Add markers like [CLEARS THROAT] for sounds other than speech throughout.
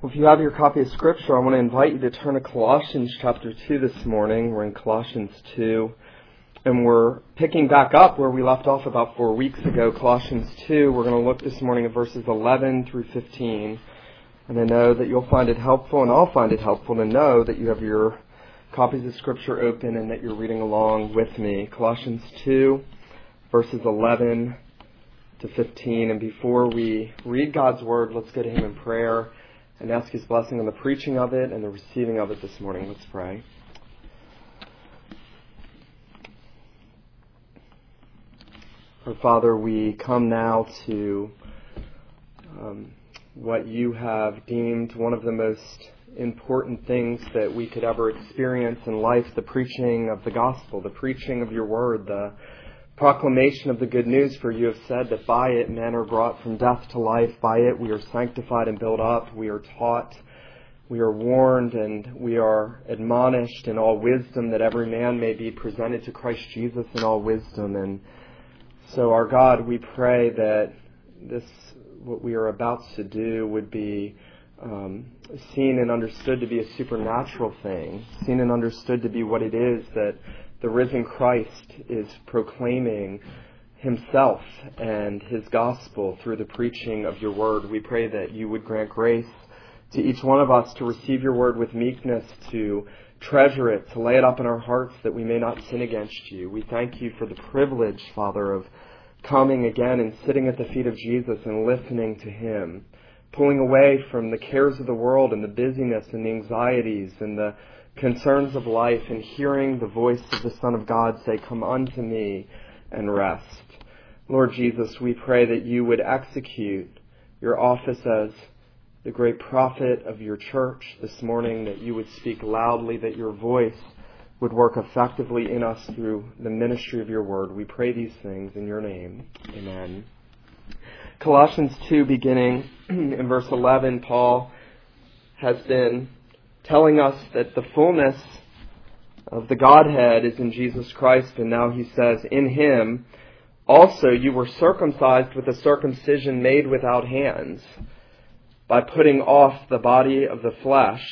Well, if you have your copy of Scripture, I want to invite you to turn to Colossians chapter 2 this morning. We're in Colossians 2, and we're picking back up where we left off about four weeks ago. Colossians 2, we're going to look this morning at verses 11 through 15. And I know that you'll find it helpful, and I'll find it helpful to know that you have your copies of Scripture open and that you're reading along with me. Colossians 2, verses 11 to 15. And before we read God's Word, let's go to Him in prayer and ask His blessing on the preaching of it and the receiving of it this morning. Let's pray. Our Father, we come now to um, what you have deemed one of the most important things that we could ever experience in life the preaching of the gospel, the preaching of your word, the proclamation of the good news, for you have said that by it men are brought from death to life. By it we are sanctified and built up. We are taught, we are warned, and we are admonished in all wisdom that every man may be presented to Christ Jesus in all wisdom. And so, our God, we pray that this, what we are about to do, would be um, seen and understood to be a supernatural thing, seen and understood to be what it is that the risen Christ is proclaiming himself and his gospel through the preaching of your word. We pray that you would grant grace to each one of us to receive your word with meekness, to treasure it, to lay it up in our hearts that we may not sin against you. We thank you for the privilege, Father, of coming again and sitting at the feet of Jesus and listening to him, pulling away from the cares of the world and the busyness and the anxieties and the concerns of life and hearing the voice of the Son of God say, Come unto me and rest. Lord Jesus, we pray that you would execute your office as the great prophet of your church this morning, that you would speak loudly, that your voice would work effectively in us through the ministry of your word. We pray these things in your name. Amen. Colossians 2, beginning [CLEARS THROAT] in verse 11, Paul has been telling us that the fullness of the Godhead is in Jesus Christ, and now he says, In him also you were circumcised with a circumcision made without hands, by putting off the body of the flesh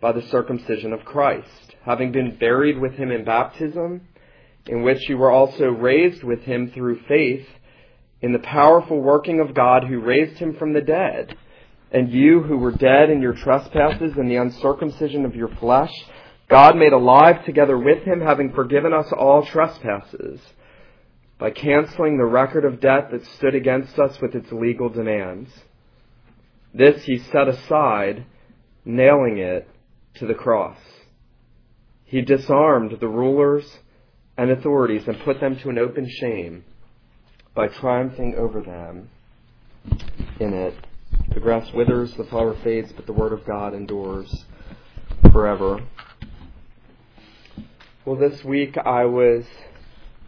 by the circumcision of Christ, having been buried with him in baptism, in which you were also raised with him through faith in the powerful working of God who raised him from the dead and you who were dead in your trespasses and the uncircumcision of your flesh, God made alive together with him, having forgiven us all trespasses, by canceling the record of debt that stood against us with its legal demands. This he set aside, nailing it to the cross. He disarmed the rulers and authorities and put them to an open shame by triumphing over them in it. The grass withers, the flower fades, but the word of God endures forever. Well, this week I was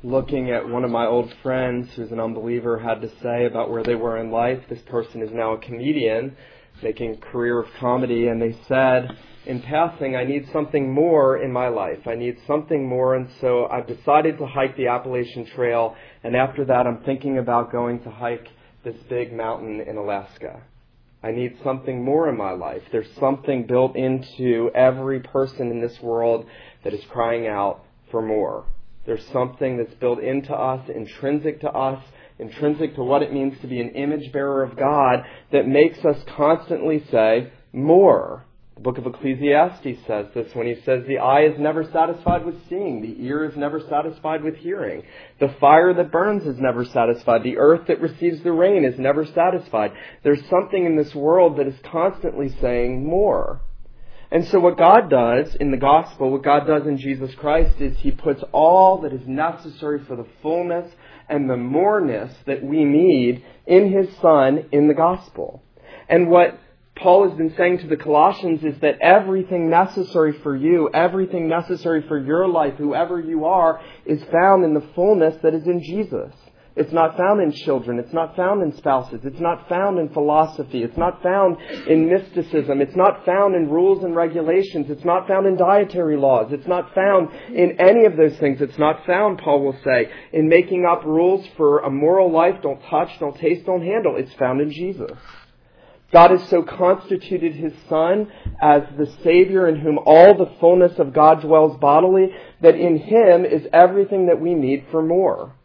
looking at one of my old friends who's an unbeliever had to say about where they were in life. This person is now a comedian making a career of comedy, and they said, in passing, I need something more in my life. I need something more, and so I've decided to hike the Appalachian Trail, and after that, I'm thinking about going to hike this big mountain in Alaska. I need something more in my life. There's something built into every person in this world that is crying out for more. There's something that's built into us, intrinsic to us, intrinsic to what it means to be an image bearer of God that makes us constantly say, more. The book of Ecclesiastes says this when he says, The eye is never satisfied with seeing, the ear is never satisfied with hearing, the fire that burns is never satisfied, the earth that receives the rain is never satisfied. There's something in this world that is constantly saying more. And so what God does in the gospel, what God does in Jesus Christ is He puts all that is necessary for the fullness and the moreness that we need in His Son in the gospel. And what Paul has been saying to the Colossians is that everything necessary for you, everything necessary for your life, whoever you are, is found in the fullness that is in Jesus. It's not found in children. It's not found in spouses. It's not found in philosophy. It's not found in mysticism. It's not found in rules and regulations. It's not found in dietary laws. It's not found in any of those things. It's not found, Paul will say, in making up rules for a moral life. Don't touch, don't taste, don't handle. It's found in Jesus. God has so constituted his Son as the Savior in whom all the fullness of God dwells bodily that in him is everything that we need for more.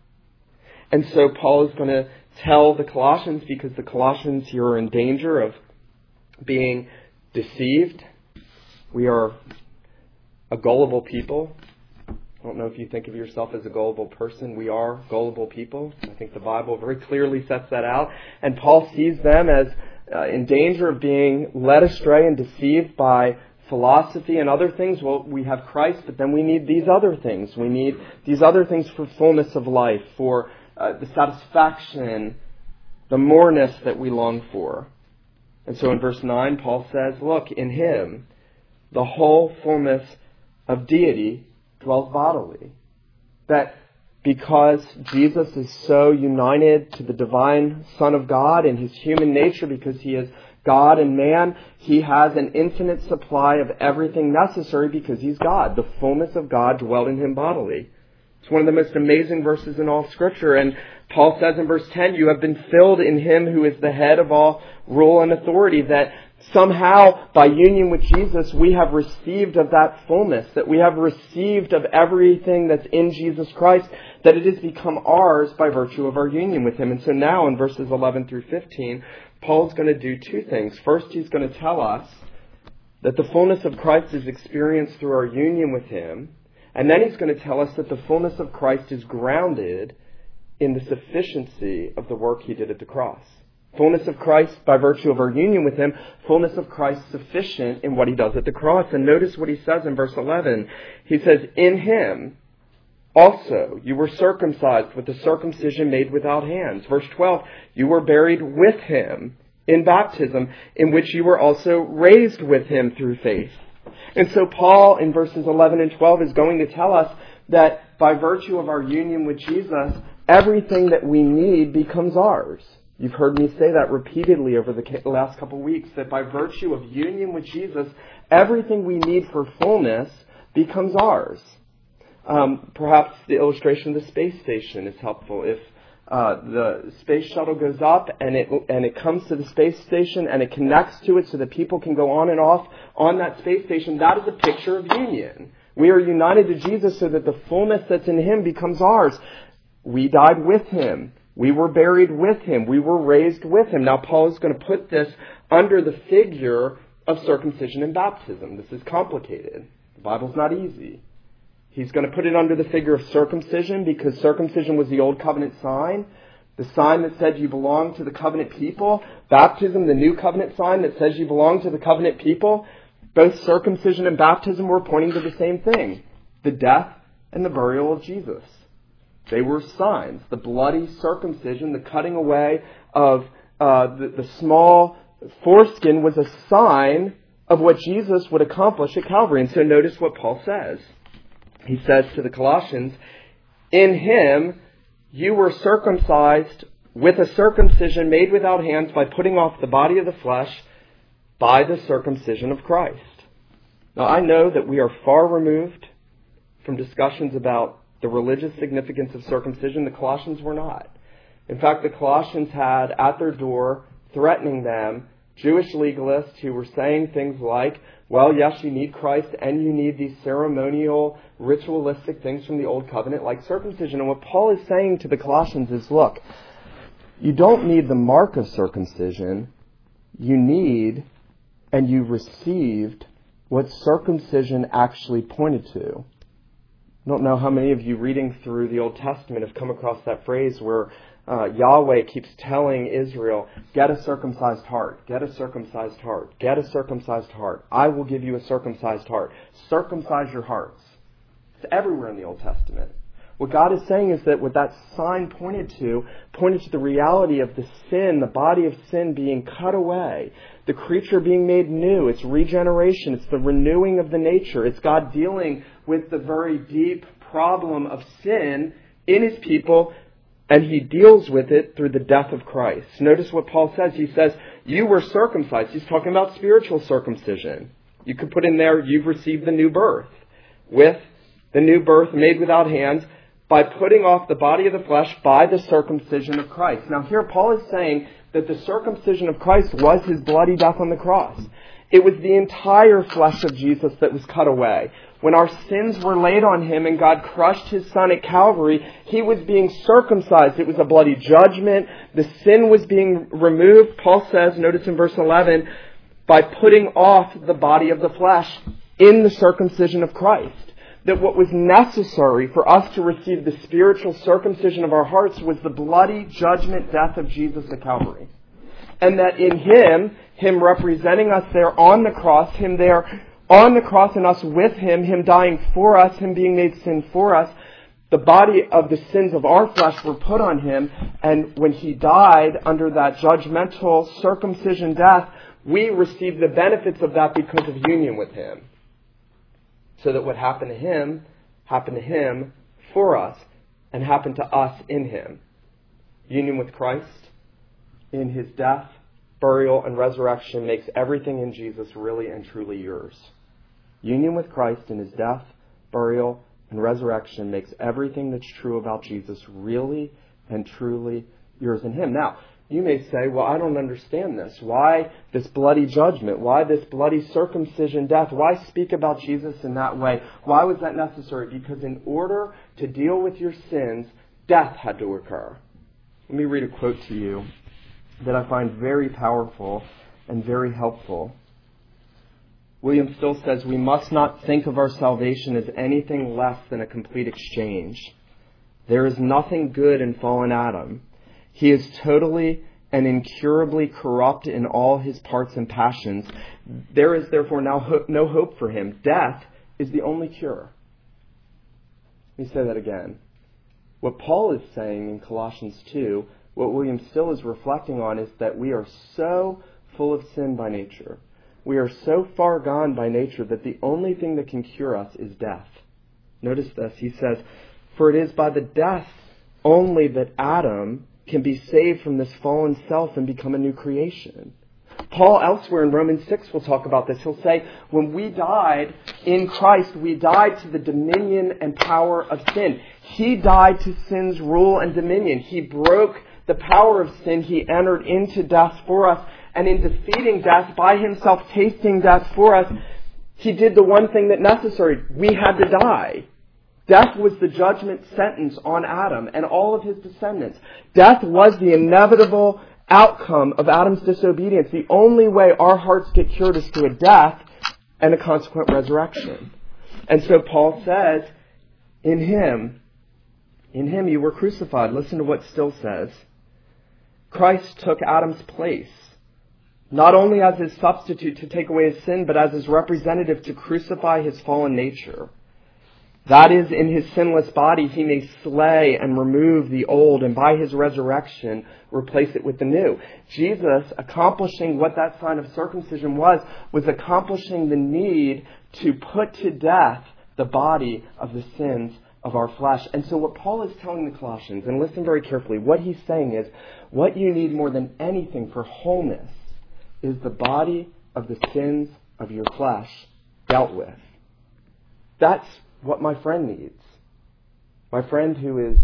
And so Paul is going to tell the Colossians because the Colossians here are in danger of being deceived. We are a gullible people. I don't know if you think of yourself as a gullible person. We are gullible people. I think the Bible very clearly sets that out. And Paul sees them as uh, in danger of being led astray and deceived by philosophy and other things. Well, we have Christ, but then we need these other things. We need these other things for fullness of life, for uh, the satisfaction, the moreness that we long for. And so in verse 9, Paul says, Look, in him, the whole fullness of deity dwells bodily. That because Jesus is so united to the divine Son of God in his human nature, because he is God and man, he has an infinite supply of everything necessary because he's God. The fullness of God dwelt in him bodily. It's one of the most amazing verses in all Scripture. And Paul says in verse 10, You have been filled in him who is the head of all rule and authority, that somehow by union with Jesus we have received of that fullness, that we have received of everything that's in Jesus Christ, that it has become ours by virtue of our union with Him. And so now in verses 11 through 15, Paul's going to do two things. First, he's going to tell us that the fullness of Christ is experienced through our union with Him. And then he's going to tell us that the fullness of Christ is grounded in the sufficiency of the work He did at the cross. Fullness of Christ by virtue of our union with Him, fullness of Christ sufficient in what He does at the cross. And notice what He says in verse 11. He says, In Him also you were circumcised with the circumcision made without hands. Verse 12, you were buried with Him in baptism, in which you were also raised with Him through faith. And so Paul in verses 11 and 12 is going to tell us that by virtue of our union with Jesus, everything that we need becomes ours. You've heard me say that repeatedly over the last couple of weeks, that by virtue of union with Jesus, everything we need for fullness becomes ours. Um, perhaps the illustration of the space station is helpful. If uh, the space shuttle goes up and it and it comes to the space station and it connects to it so that people can go on and off on that space station, that is a picture of union. We are united to Jesus so that the fullness that's in Him becomes ours. We died with Him. We were buried with him. We were raised with him. Now, Paul is going to put this under the figure of circumcision and baptism. This is complicated. The Bible's not easy. He's going to put it under the figure of circumcision because circumcision was the old covenant sign, the sign that said you belong to the covenant people. Baptism, the new covenant sign that says you belong to the covenant people. Both circumcision and baptism were pointing to the same thing the death and the burial of Jesus. They were signs. The bloody circumcision, the cutting away of uh, the, the small foreskin was a sign of what Jesus would accomplish at Calvary. And so notice what Paul says. He says to the Colossians, In him you were circumcised with a circumcision made without hands by putting off the body of the flesh by the circumcision of Christ. Now I know that we are far removed from discussions about the religious significance of circumcision, the Colossians were not. In fact, the Colossians had at their door, threatening them, Jewish legalists who were saying things like, well, yes, you need Christ and you need these ceremonial, ritualistic things from the Old Covenant like circumcision. And what Paul is saying to the Colossians is, look, you don't need the mark of circumcision. You need and you received what circumcision actually pointed to. Don't know how many of you reading through the Old Testament have come across that phrase where uh, Yahweh keeps telling Israel, get a circumcised heart, get a circumcised heart, get a circumcised heart. I will give you a circumcised heart. Circumcise your hearts. It's everywhere in the Old Testament. What God is saying is that what that sign pointed to, pointed to the reality of the sin, the body of sin being cut away, the creature being made new. It's regeneration. It's the renewing of the nature. It's God dealing with the very deep problem of sin in his people, and he deals with it through the death of Christ. Notice what Paul says. He says, You were circumcised. He's talking about spiritual circumcision. You could put in there, You've received the new birth. With the new birth made without hands by putting off the body of the flesh by the circumcision of Christ. Now here Paul is saying that the circumcision of Christ was his bloody death on the cross. It was the entire flesh of Jesus that was cut away. When our sins were laid on him and God crushed his son at Calvary, he was being circumcised. It was a bloody judgment. The sin was being removed. Paul says, notice in verse 11, by putting off the body of the flesh in the circumcision of Christ. That what was necessary for us to receive the spiritual circumcision of our hearts was the bloody judgment death of Jesus at Calvary. And that in Him, Him representing us there on the cross, Him there on the cross and us with Him, Him dying for us, Him being made sin for us, the body of the sins of our flesh were put on Him, and when He died under that judgmental circumcision death, we received the benefits of that because of union with Him. So that what happened to Him happened to Him for us and happened to us in Him. Union with Christ in His death, burial, and resurrection makes everything in Jesus really and truly yours. Union with Christ in his death, burial, and resurrection makes everything that's true about Jesus really and truly yours in him. Now, you may say, well, I don't understand this. Why this bloody judgment? Why this bloody circumcision death? Why speak about Jesus in that way? Why was that necessary? Because in order to deal with your sins, death had to occur. Let me read a quote to you that I find very powerful and very helpful. William Still says, We must not think of our salvation as anything less than a complete exchange. There is nothing good in fallen Adam. He is totally and incurably corrupt in all his parts and passions. There is therefore now ho- no hope for him. Death is the only cure. Let me say that again. What Paul is saying in Colossians 2, what William Still is reflecting on is that we are so full of sin by nature we are so far gone by nature that the only thing that can cure us is death. Notice this. He says, For it is by the death only that Adam can be saved from this fallen self and become a new creation. Paul elsewhere in Romans 6 will talk about this. He'll say, when we died in Christ, we died to the dominion and power of sin. He died to sin's rule and dominion. He broke the power of sin. He entered into death for us and in defeating death by himself tasting death for us, he did the one thing that necessary. We had to die. Death was the judgment sentence on Adam and all of his descendants. Death was the inevitable outcome of Adam's disobedience. The only way our hearts get cured is through a death and a consequent resurrection. And so Paul says, in him, in him you were crucified. Listen to what Still says. Christ took Adam's place not only as his substitute to take away his sin, but as his representative to crucify his fallen nature. That is, in his sinless body, he may slay and remove the old, and by his resurrection, replace it with the new. Jesus, accomplishing what that sign of circumcision was, was accomplishing the need to put to death the body of the sins of our flesh. And so what Paul is telling the Colossians, and listen very carefully, what he's saying is, what you need more than anything for wholeness is the body of the sins of your flesh dealt with. That's what my friend needs. My friend who is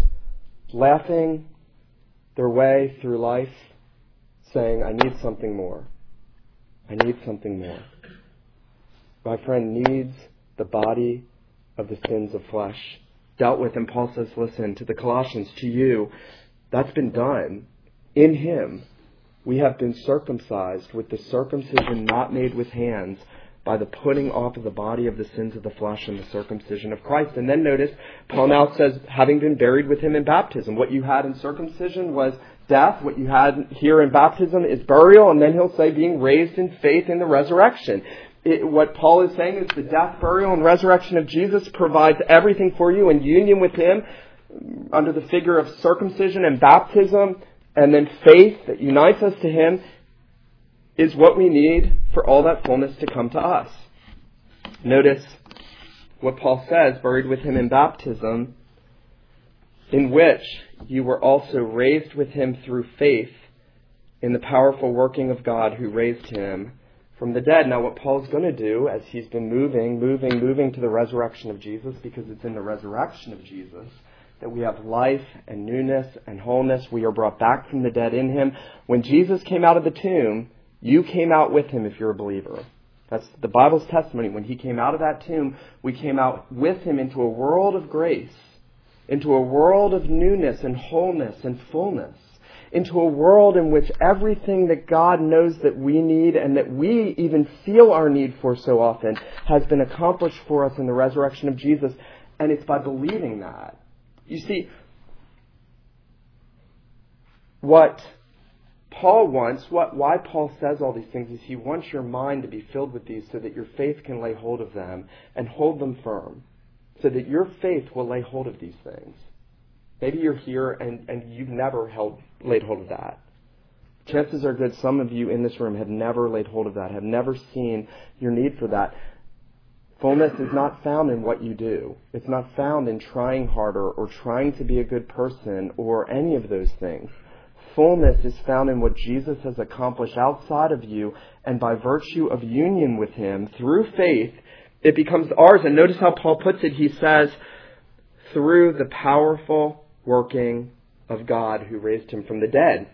laughing their way through life, saying, I need something more. I need something more. My friend needs the body of the sins of flesh dealt with. And Paul says, listen, to the Colossians, to you, that's been done in Him we have been circumcised with the circumcision not made with hands by the putting off of the body of the sins of the flesh and the circumcision of Christ. And then notice, Paul now says, having been buried with him in baptism. What you had in circumcision was death. What you had here in baptism is burial. And then he'll say being raised in faith in the resurrection. It, what Paul is saying is the death, burial, and resurrection of Jesus provides everything for you in union with him under the figure of circumcision and baptism and then faith that unites us to Him is what we need for all that fullness to come to us. Notice what Paul says, buried with Him in baptism, in which you were also raised with Him through faith in the powerful working of God who raised Him from the dead. Now, what Paul's going to do as he's been moving, moving, moving to the resurrection of Jesus, because it's in the resurrection of Jesus that we have life and newness and wholeness. We are brought back from the dead in Him. When Jesus came out of the tomb, you came out with Him if you're a believer. That's the Bible's testimony. When He came out of that tomb, we came out with Him into a world of grace, into a world of newness and wholeness and fullness into a world in which everything that God knows that we need and that we even feel our need for so often has been accomplished for us in the resurrection of Jesus. And it's by believing that. You see, what Paul wants, what, why Paul says all these things is he wants your mind to be filled with these so that your faith can lay hold of them and hold them firm. So that your faith will lay hold of these things. Maybe you're here and, and you've never held, laid hold of that. Chances are good some of you in this room have never laid hold of that, have never seen your need for that. Fullness is not found in what you do. It's not found in trying harder or trying to be a good person or any of those things. Fullness is found in what Jesus has accomplished outside of you, and by virtue of union with Him through faith, it becomes ours. And notice how Paul puts it. He says, through the powerful working of God who raised him from the dead.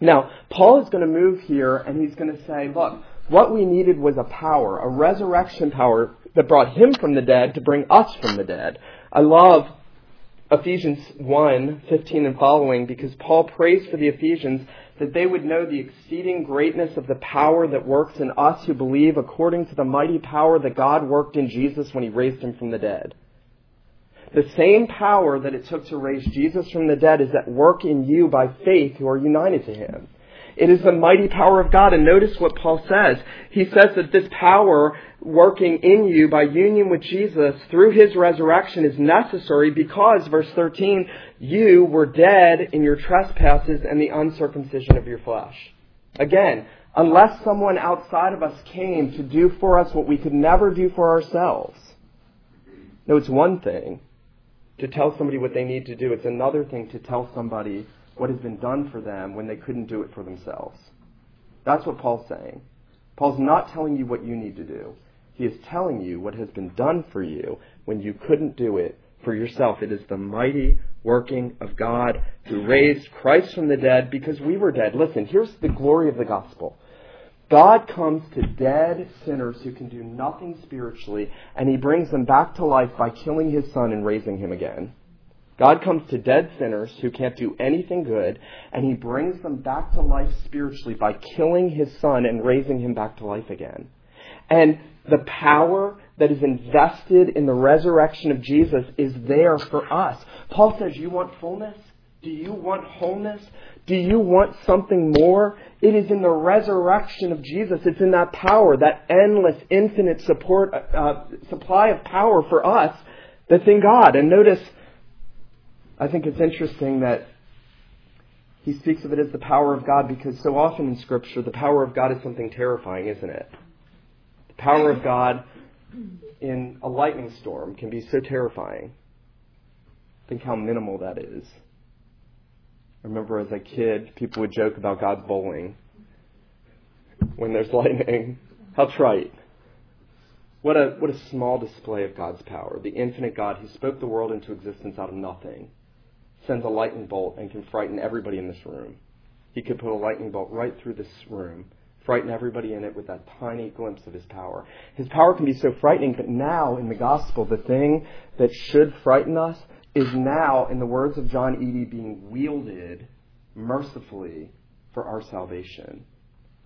Now, Paul is going to move here and he's going to say, look, what we needed was a power, a resurrection power that brought him from the dead to bring us from the dead. I love Ephesians 1, 15 and following because Paul prays for the Ephesians that they would know the exceeding greatness of the power that works in us who believe according to the mighty power that God worked in Jesus when he raised him from the dead. The same power that it took to raise Jesus from the dead is at work in you by faith who are united to him. It is the mighty power of God. And notice what Paul says. He says that this power working in you by union with Jesus through his resurrection is necessary because, verse 13, you were dead in your trespasses and the uncircumcision of your flesh. Again, unless someone outside of us came to do for us what we could never do for ourselves. No, it's one thing to tell somebody what they need to do. It's another thing to tell somebody what has been done for them when they couldn't do it for themselves. That's what Paul's saying. Paul's not telling you what you need to do. He is telling you what has been done for you when you couldn't do it for yourself. It is the mighty working of God who raised Christ from the dead because we were dead. Listen, here's the glory of the gospel. God comes to dead sinners who can do nothing spiritually, and he brings them back to life by killing his son and raising him again. God comes to dead sinners who can't do anything good, and he brings them back to life spiritually by killing his son and raising him back to life again. And the power that is invested in the resurrection of Jesus is there for us. Paul says, You want fullness? Do you want wholeness? Do you want something more? It is in the resurrection of Jesus. It's in that power, that endless, infinite support, uh, supply of power for us that's in God. And notice, I think it's interesting that he speaks of it as the power of God because so often in Scripture, the power of God is something terrifying, isn't it? The power of God in a lightning storm can be so terrifying. Think how minimal that is. I remember as a kid, people would joke about God bowling when there's [LAUGHS] lightning. How trite. What a, what a small display of God's power. The infinite God who spoke the world into existence out of nothing sends a lightning bolt and can frighten everybody in this room. He could put a lightning bolt right through this room, frighten everybody in it with that tiny glimpse of his power. His power can be so frightening, but now in the gospel, the thing that should frighten us is now, in the words of John Eadie, being wielded mercifully for our salvation.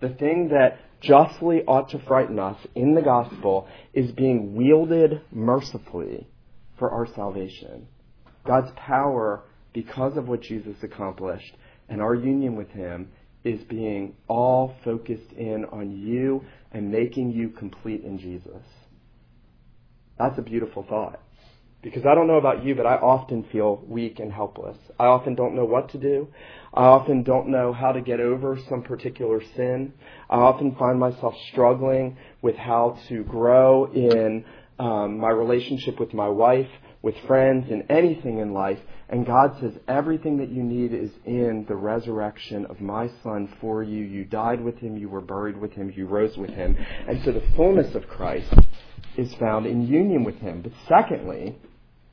The thing that justly ought to frighten us in the gospel is being wielded mercifully for our salvation. God's power, because of what Jesus accomplished and our union with Him, is being all focused in on you and making you complete in Jesus. That's a beautiful thought. Because I don't know about you, but I often feel weak and helpless. I often don't know what to do. I often don't know how to get over some particular sin. I often find myself struggling with how to grow in um, my relationship with my wife, with friends, in anything in life. And God says, everything that you need is in the resurrection of my Son for you. You died with him, you were buried with him, you rose with him. And so the fullness of Christ is found in union with him. But secondly,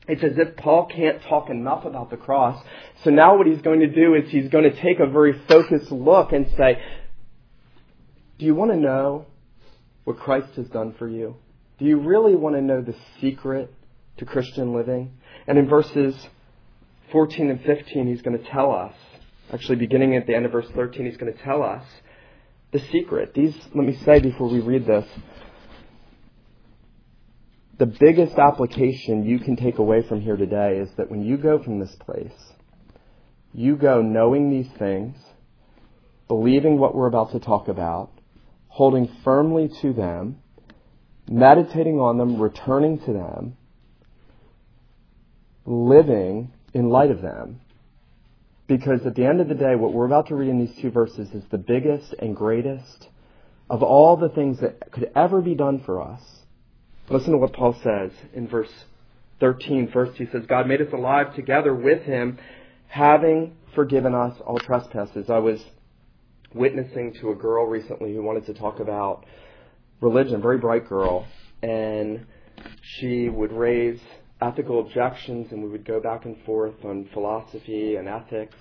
It's as if Paul can't talk enough about the cross. So now what he's going to do is he's going to take a very focused look and say, Do you want to know what Christ has done for you? Do you really want to know the secret to Christian living? And in verses 14 and 15, he's going to tell us, actually beginning at the end of verse 13, he's going to tell us the secret. These, let me say before we read this, the biggest application you can take away from here today is that when you go from this place, you go knowing these things, believing what we're about to talk about, holding firmly to them, meditating on them, returning to them, living in light of them. Because at the end of the day, what we're about to read in these two verses is the biggest and greatest of all the things that could ever be done for us Listen to what Paul says in verse 13. First, he says, God made us alive together with him, having forgiven us all trespasses. I was witnessing to a girl recently who wanted to talk about religion, very bright girl, and she would raise ethical objections and we would go back and forth on philosophy and ethics.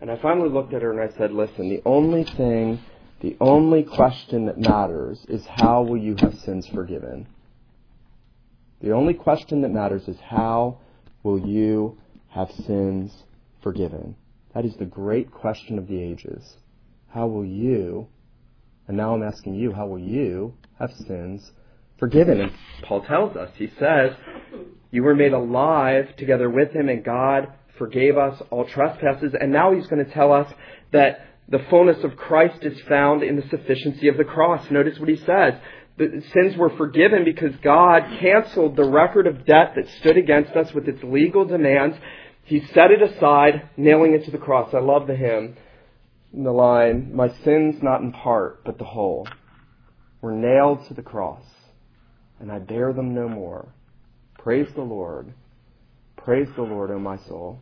And I finally looked at her and I said, listen, the only thing, the only question that matters is how will you have sins forgiven? The only question that matters is how will you have sins forgiven? That is the great question of the ages. How will you, and now I'm asking you, how will you have sins forgiven? And Paul tells us, he says, you were made alive together with him and God forgave us all trespasses. And now he's going to tell us that the fullness of Christ is found in the sufficiency of the cross. Notice what he says the sins were forgiven because God canceled the record of debt that stood against us with its legal demands. He set it aside, nailing it to the cross. I love the hymn, the line, My sins not in part, but the whole, were nailed to the cross, and I bear them no more. Praise the Lord. Praise the Lord, O my soul.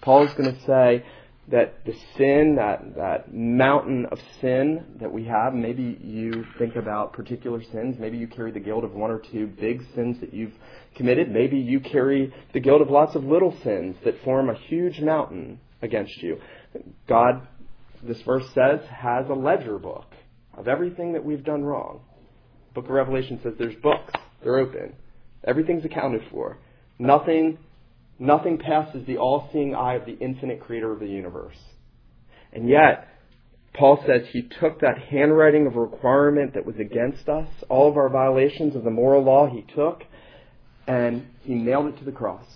Paul is going to say, that the sin, that, that mountain of sin that we have, maybe you think about particular sins, maybe you carry the guilt of one or two big sins that you've committed, maybe you carry the guilt of lots of little sins that form a huge mountain against you. God, this verse says, has a ledger book of everything that we've done wrong. Book of Revelation says there's books, they're open. Everything's accounted for. Nothing Nothing passes the all seeing eye of the infinite creator of the universe. And yet, Paul says he took that handwriting of requirement that was against us, all of our violations of the moral law he took, and he nailed it to the cross.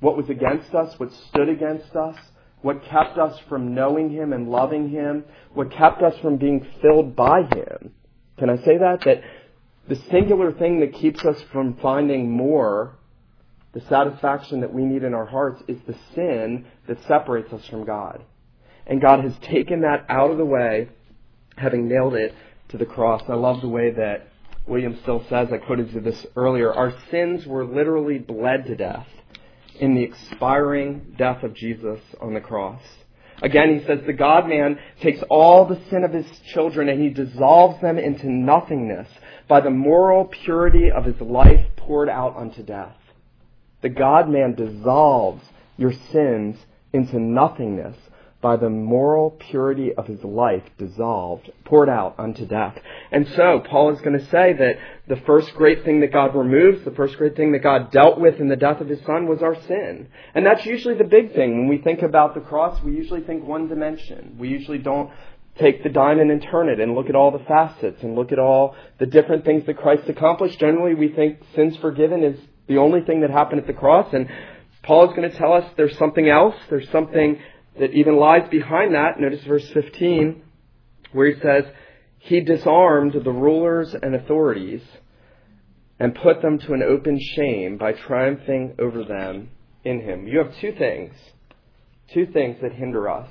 What was against us, what stood against us, what kept us from knowing him and loving him, what kept us from being filled by him. Can I say that? That the singular thing that keeps us from finding more the satisfaction that we need in our hearts is the sin that separates us from God. And God has taken that out of the way, having nailed it to the cross. I love the way that William Still says, I quoted you this earlier, our sins were literally bled to death in the expiring death of Jesus on the cross. Again, he says the God man takes all the sin of his children and he dissolves them into nothingness by the moral purity of his life poured out unto death. The God man dissolves your sins into nothingness by the moral purity of his life dissolved, poured out unto death. And so, Paul is going to say that the first great thing that God removes, the first great thing that God dealt with in the death of his son was our sin. And that's usually the big thing. When we think about the cross, we usually think one dimension. We usually don't take the diamond and turn it and look at all the facets and look at all the different things that Christ accomplished. Generally, we think sins forgiven is the only thing that happened at the cross. And Paul is going to tell us there's something else. There's something that even lies behind that. Notice verse 15 where he says, He disarmed the rulers and authorities and put them to an open shame by triumphing over them in him. You have two things. Two things that hinder us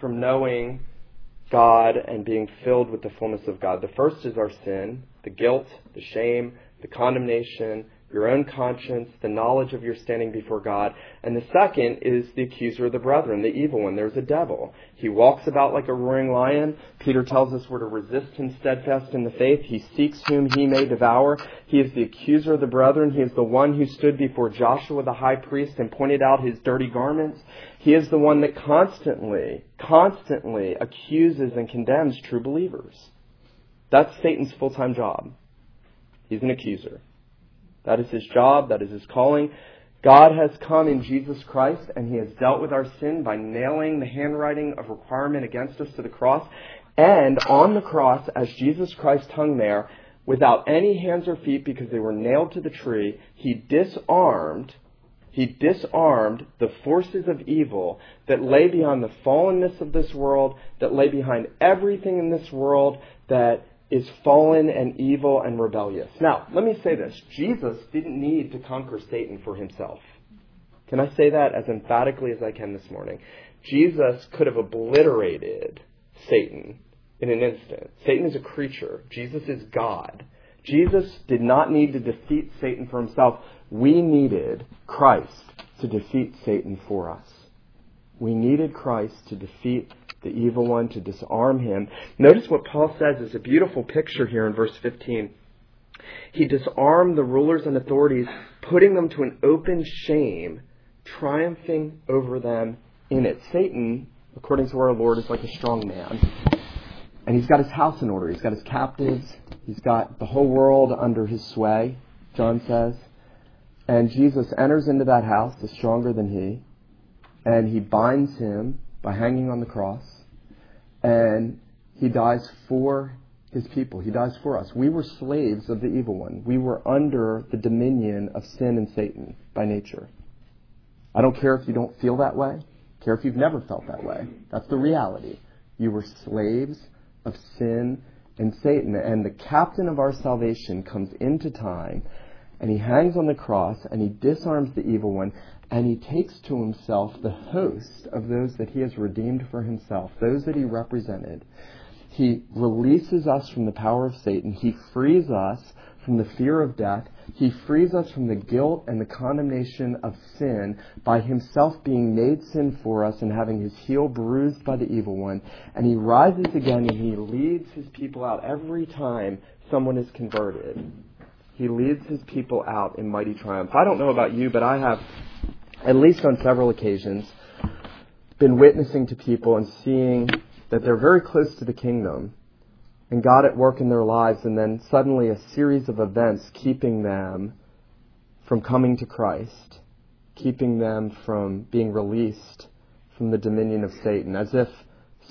from knowing God and being filled with the fullness of God. The first is our sin, the guilt, the shame, the condemnation, your own conscience, the knowledge of your standing before God. And the second is the accuser of the brethren, the evil one. There's a devil. He walks about like a roaring lion. Peter tells us we're to resist him steadfast in the faith. He seeks whom he may devour. He is the accuser of the brethren. He is the one who stood before Joshua the high priest and pointed out his dirty garments. He is the one that constantly, constantly accuses and condemns true believers. That's Satan's full-time job. He's an accuser. That is his job. That is his calling. God has come in Jesus Christ and he has dealt with our sin by nailing the handwriting of requirement against us to the cross. And on the cross, as Jesus Christ hung there, without any hands or feet because they were nailed to the tree, he disarmed he disarmed the forces of evil that lay beyond the fallenness of this world, that lay behind everything in this world that is fallen and evil and rebellious. Now, let me say this. Jesus didn't need to conquer Satan for himself. Can I say that as emphatically as I can this morning? Jesus could have obliterated Satan in an instant. Satan is a creature. Jesus is God. Jesus did not need to defeat Satan for himself. We needed Christ to defeat Satan for us. We needed Christ to defeat the evil one, to disarm him. Notice what Paul says is a beautiful picture here in verse 15. He disarmed the rulers and authorities, putting them to an open shame, triumphing over them in it. Satan, according to our Lord, is like a strong man. And he's got his house in order. He's got his captives. He's got the whole world under his sway, John says. And Jesus enters into that house, is stronger than he, and he binds him by hanging on the cross, and he dies for his people. He dies for us. We were slaves of the evil one. We were under the dominion of sin and Satan by nature. I don't care if you don't feel that way. I care if you've never felt that way. That's the reality. You were slaves of sin and Satan. And the captain of our salvation comes into time and he hangs on the cross and he disarms the evil one and he takes to himself the host of those that he has redeemed for himself, those that he represented. He releases us from the power of Satan. He frees us from the fear of death. He frees us from the guilt and the condemnation of sin by himself being made sin for us and having his heel bruised by the evil one. And he rises again and he leads his people out every time someone is converted. He leads his people out in mighty triumph. I don't know about you, but I have at least on several occasions, been witnessing to people and seeing that they're very close to the kingdom and God at work in their lives, and then suddenly a series of events keeping them from coming to Christ, keeping them from being released from the dominion of Satan, as if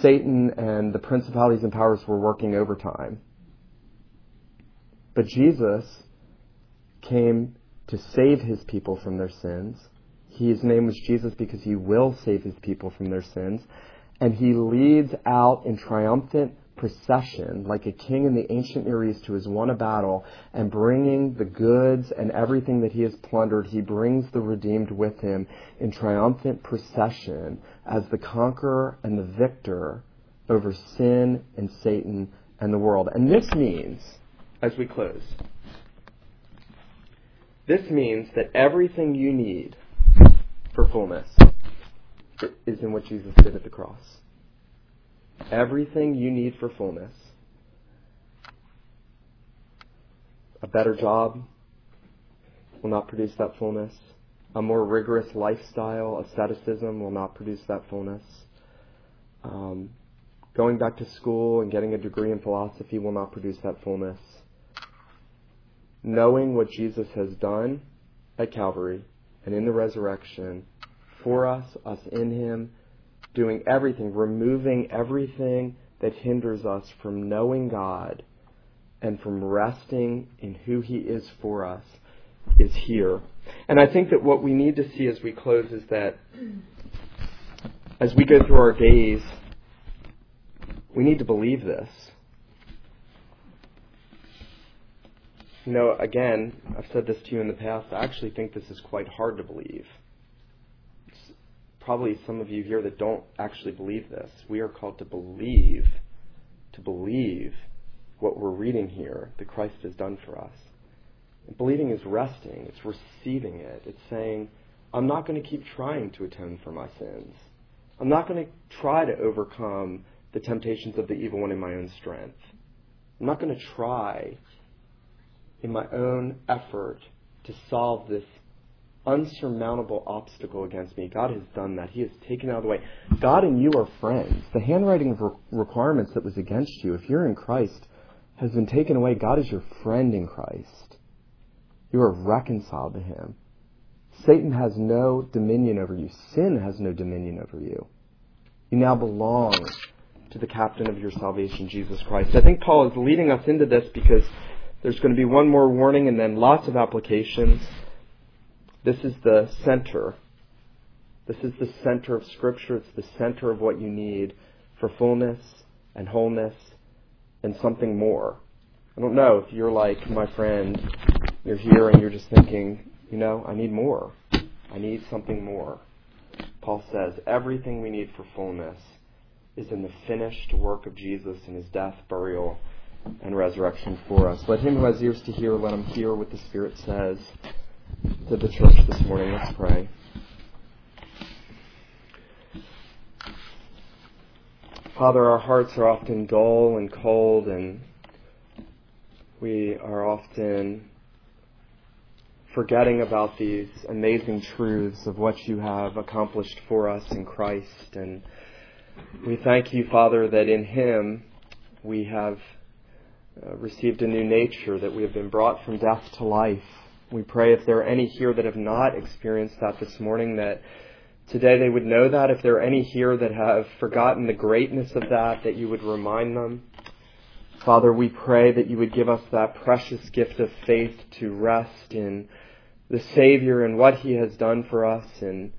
Satan and the principalities and powers were working overtime. But Jesus came to save his people from their sins his name was Jesus because he will save his people from their sins. And he leads out in triumphant procession, like a king in the ancient Near East who has won a battle, and bringing the goods and everything that he has plundered, he brings the redeemed with him in triumphant procession as the conqueror and the victor over sin and Satan and the world. And this means, as we close, this means that everything you need for fullness is in what Jesus did at the cross. Everything you need for fullness a better job will not produce that fullness. A more rigorous lifestyle, asceticism, will not produce that fullness. Um, going back to school and getting a degree in philosophy will not produce that fullness. Knowing what Jesus has done at Calvary and in the resurrection for us, us in Him, doing everything, removing everything that hinders us from knowing God and from resting in who He is for us is here. And I think that what we need to see as we close is that as we go through our days, we need to believe this. You know, again, I've said this to you in the past, I actually think this is quite hard to believe. It's probably some of you here that don't actually believe this. We are called to believe, to believe what we're reading here that Christ has done for us. Believing is resting, it's receiving it. It's saying, I'm not going to keep trying to atone for my sins. I'm not going to try to overcome the temptations of the evil one in my own strength. I'm not going to try in my own effort to solve this unsurmountable obstacle against me. God has done that. He has taken it out of the way. God and you are friends. The handwriting of requirements that was against you, if you're in Christ, has been taken away. God is your friend in Christ. You are reconciled to Him. Satan has no dominion over you. Sin has no dominion over you. You now belong to the captain of your salvation, Jesus Christ. I think Paul is leading us into this because there's going to be one more warning and then lots of applications. This is the center. This is the center of Scripture. It's the center of what you need for fullness and wholeness and something more. I don't know if you're like my friend, you're here and you're just thinking, you know, I need more. I need something more. Paul says everything we need for fullness is in the finished work of Jesus in his death, burial, and resurrection for us. Let him who has ears to hear, let him hear what the Spirit says to the church this morning. Let's pray. Father, our hearts are often dull and cold, and we are often forgetting about these amazing truths of what you have accomplished for us in Christ. And we thank you, Father, that in Him we have uh, received a new nature, that we have been brought from death to life we pray if there are any here that have not experienced that this morning, that today they would know that. If there are any here that have forgotten the greatness of that, that you would remind them. Father, we pray that you would give us that precious gift of faith to rest in the Savior and what He has done for us in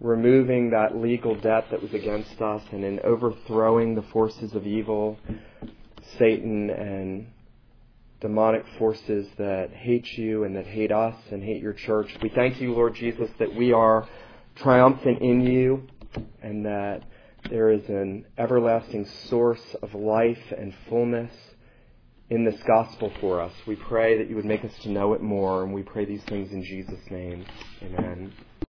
removing that legal debt that was against us and in overthrowing the forces of evil, Satan and demonic forces that hate you and that hate us and hate your church. We thank you, Lord Jesus, that we are triumphant in you and that there is an everlasting source of life and fullness in this gospel for us. We pray that you would make us to know it more, and we pray these things in Jesus' name. Amen.